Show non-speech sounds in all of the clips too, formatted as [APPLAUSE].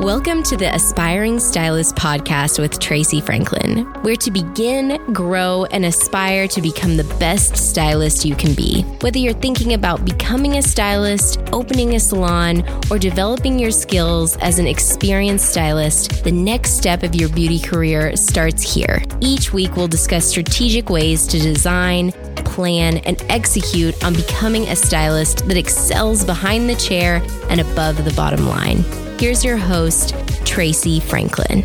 Welcome to the Aspiring Stylist podcast with Tracey Franklin, where to begin, grow, and aspire to become the best stylist you can be. Whether you're thinking about becoming a stylist, opening a salon, or developing your skills as an experienced stylist, the next step of your beauty career starts here. Each week, we'll discuss strategic ways to design, plan, and execute on becoming a stylist that excels behind the chair and above the bottom line. Here's your host, Tracey Franklin.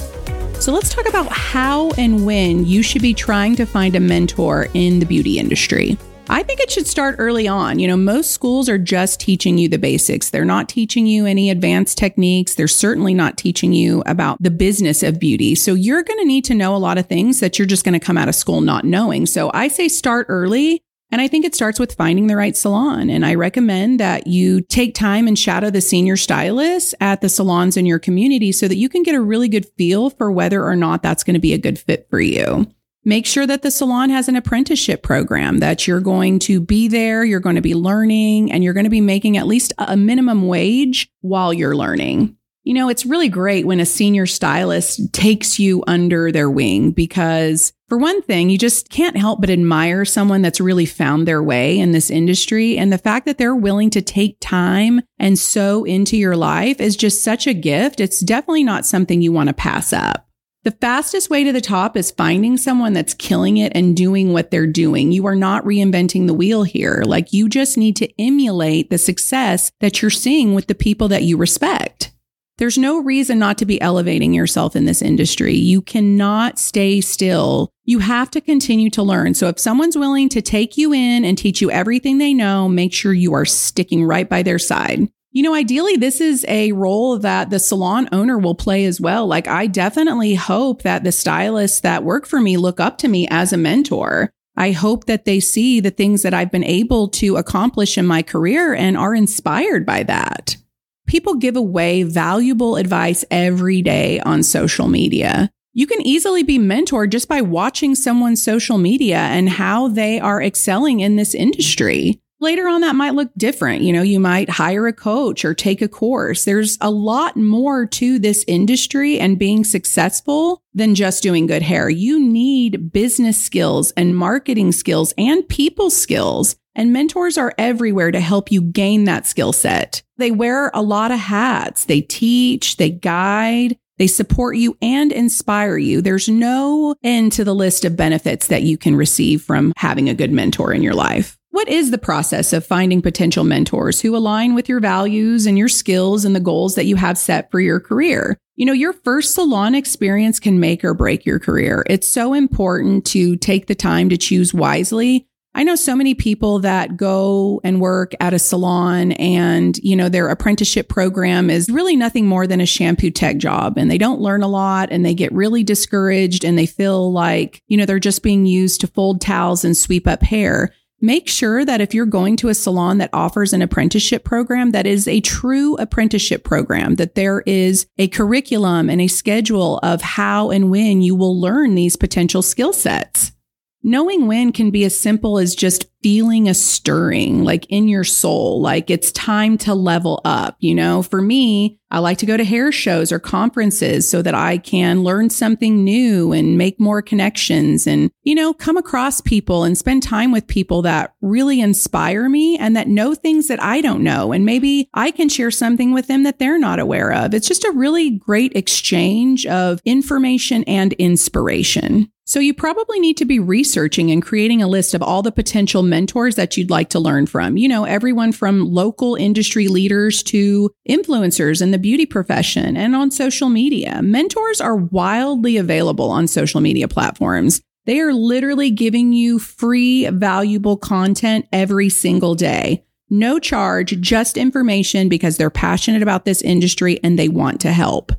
So let's talk about how and when you should be trying to find a mentor in the beauty industry. I think it should start early on. You know, most schools are just teaching you the basics. They're not teaching you any advanced techniques. They're certainly not teaching you about the business of beauty. So you're going to need to know a lot of things that you're just going to come out of school not knowing. So I say start early and I think it starts with finding the right salon. And I recommend that you take time and shadow the senior stylists at the salons in your community so that you can get a really good feel for whether or not that's going to be a good fit for you. Make sure that the salon has an apprenticeship program that you're going to be there, you're going to be learning, and you're going to be making at least a minimum wage while you're learning. You know, it's really great when a senior stylist takes you under their wing because, for one thing, you just can't help but admire someone that's really found their way in this industry. And the fact that they're willing to take time and sow into your life is just such a gift. It's definitely not something you want to pass up. The fastest way to the top is finding someone that's killing it and doing what they're doing. You are not reinventing the wheel here. Like you just need to emulate the success that you're seeing with the people that you respect. There's no reason not to be elevating yourself in this industry. You cannot stay still. You have to continue to learn. So if someone's willing to take you in and teach you everything they know, make sure you are sticking right by their side. You know, ideally, this is a role that the salon owner will play as well. Like, I definitely hope that the stylists that work for me look up to me as a mentor. I hope that they see the things that I've been able to accomplish in my career and are inspired by that. People give away valuable advice every day on social media. You can easily be mentored just by watching someone's social media and how they are excelling in this industry. Later on, that might look different. You know, you might hire a coach or take a course. There's a lot more to this industry and being successful than just doing good hair. You need business skills and marketing skills and people skills. And mentors are everywhere to help you gain that skill set. They wear a lot of hats. They teach, they guide, they support you and inspire you. There's no end to the list of benefits that you can receive from having a good mentor in your life. What is the process of finding potential mentors who align with your values and your skills and the goals that you have set for your career? You know, your first salon experience can make or break your career. It's so important to take the time to choose wisely I know so many people that go and work at a salon and, you know, their apprenticeship program is really nothing more than a shampoo tech job and they don't learn a lot and they get really discouraged and they feel like, you know, they're just being used to fold towels and sweep up hair. Make sure that if you're going to a salon that offers an apprenticeship program that is a true apprenticeship program, that there is a curriculum and a schedule of how and when you will learn these potential skill sets. Knowing when can be as simple as just feeling a stirring like in your soul, like it's time to level up. You know, for me, I like to go to hair shows or conferences so that I can learn something new and make more connections and, you know, come across people and spend time with people that really inspire me and that know things that I don't know. And maybe I can share something with them that they're not aware of. It's just a really great exchange of information and inspiration. So you probably need to be researching and creating a list of all the potential mentors that you'd like to learn from. You know, everyone from local industry leaders to influencers in the beauty profession and on social media. Mentors are wildly available on social media platforms. They are literally giving you free, valuable content every single day. No charge, just information because they're passionate about this industry and they want to help.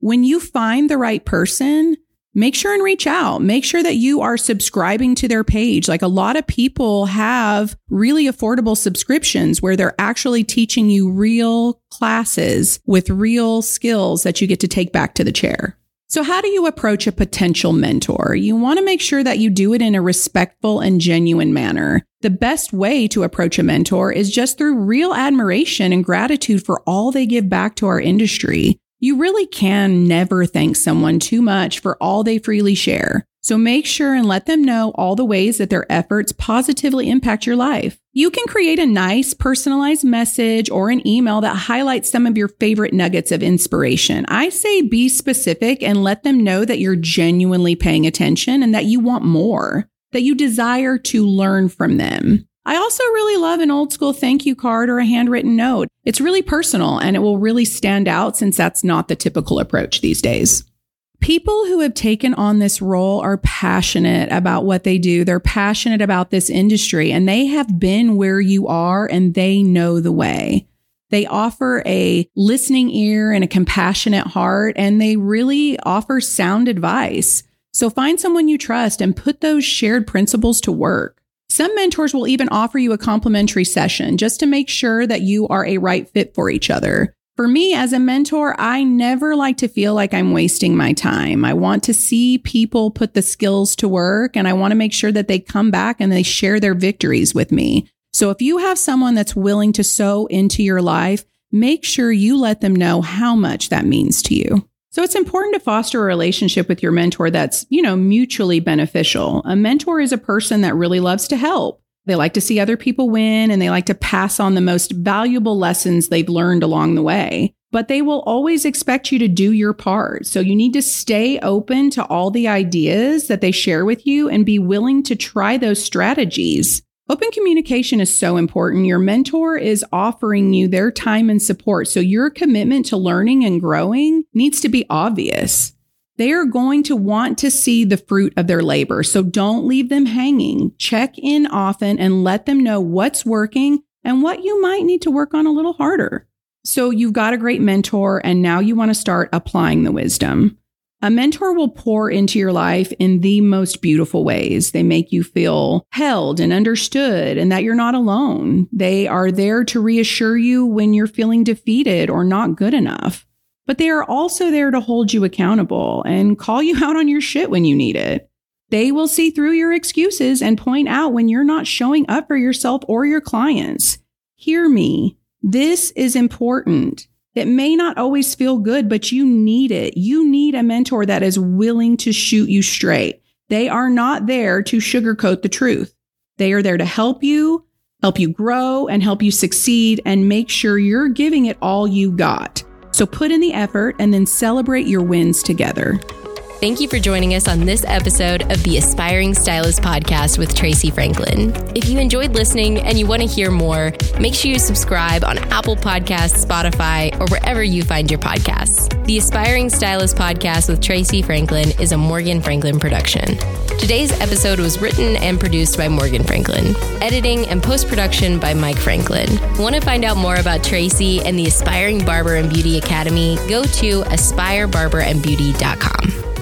When you find the right person, make sure and reach out. Make sure that you are subscribing to their page. Like a lot of people have really affordable subscriptions where they're actually teaching you real classes with real skills that you get to take back to the chair. So, how do you approach a potential mentor? You want to make sure that you do it in a respectful and genuine manner. The best way to approach a mentor is just through real admiration and gratitude for all they give back to our industry. You really can never thank someone too much for all they freely share. So make sure and let them know all the ways that their efforts positively impact your life. You can create a nice personalized message or an email that highlights some of your favorite nuggets of inspiration. I say be specific and let them know that you're genuinely paying attention and that you want more, that you desire to learn from them. I also really love an old school thank you card or a handwritten note. It's really personal and it will really stand out since that's not the typical approach these days. People who have taken on this role are passionate about what they do. They're passionate about this industry and they have been where you are and they know the way. They offer a listening ear and a compassionate heart and they really offer sound advice. So find someone you trust and put those shared principles to work. Some mentors will even offer you a complimentary session just to make sure that you are a right fit for each other. For me as a mentor, I never like to feel like I'm wasting my time. I want to see people put the skills to work and I want to make sure that they come back and they share their victories with me. So if you have someone that's willing to sow into your life, make sure you let them know how much that means to you. So it's important to foster a relationship with your mentor that's, you know, mutually beneficial. A mentor is a person that really loves to help. They like to see other people win and they like to pass on the most valuable lessons they've learned along the way. But they will always expect you to do your part. So you need to stay open to all the ideas that they share with you and be willing to try those strategies. Open communication is so important. Your mentor is offering you their time and support. So your commitment to learning and growing needs to be obvious they are going to want to see the fruit of their labor. So don't leave them hanging. Check in often and let them know what's working and what you might need to work on a little harder. So you've got a great mentor and now you want to start applying the wisdom. A mentor will pour into your life in the most beautiful ways. They make you feel held and understood and that you're not alone. They are there to reassure you when you're feeling defeated or not good enough but they are also there to hold you accountable and call you [LAUGHS] out on your shit when you need it. They will see through your excuses and point out when you're not showing up for yourself or your clients. Hear me. This is important. It may not always feel good, but you need it. You need a mentor that is willing to shoot you straight. They are not there to sugarcoat the truth. They are there to help you, help you grow, and help you succeed and make sure you're giving it all you got. So put in the effort and then celebrate your wins together. Thank you for joining us on this episode of the Aspiring Stylist Podcast with Tracey Franklin. If you enjoyed listening and you want to hear more, make sure you subscribe on Apple Podcasts, Spotify, or wherever you find your podcasts. The Aspiring Stylist Podcast with Tracey Franklin is a Morgan Franklin production. Today's episode was written and produced by Morgan Franklin, editing and post production by Mike Franklin. Want to find out more about Tracey and the Aspiring Barber and Beauty Academy? Go to aspirebarberandbeauty.com.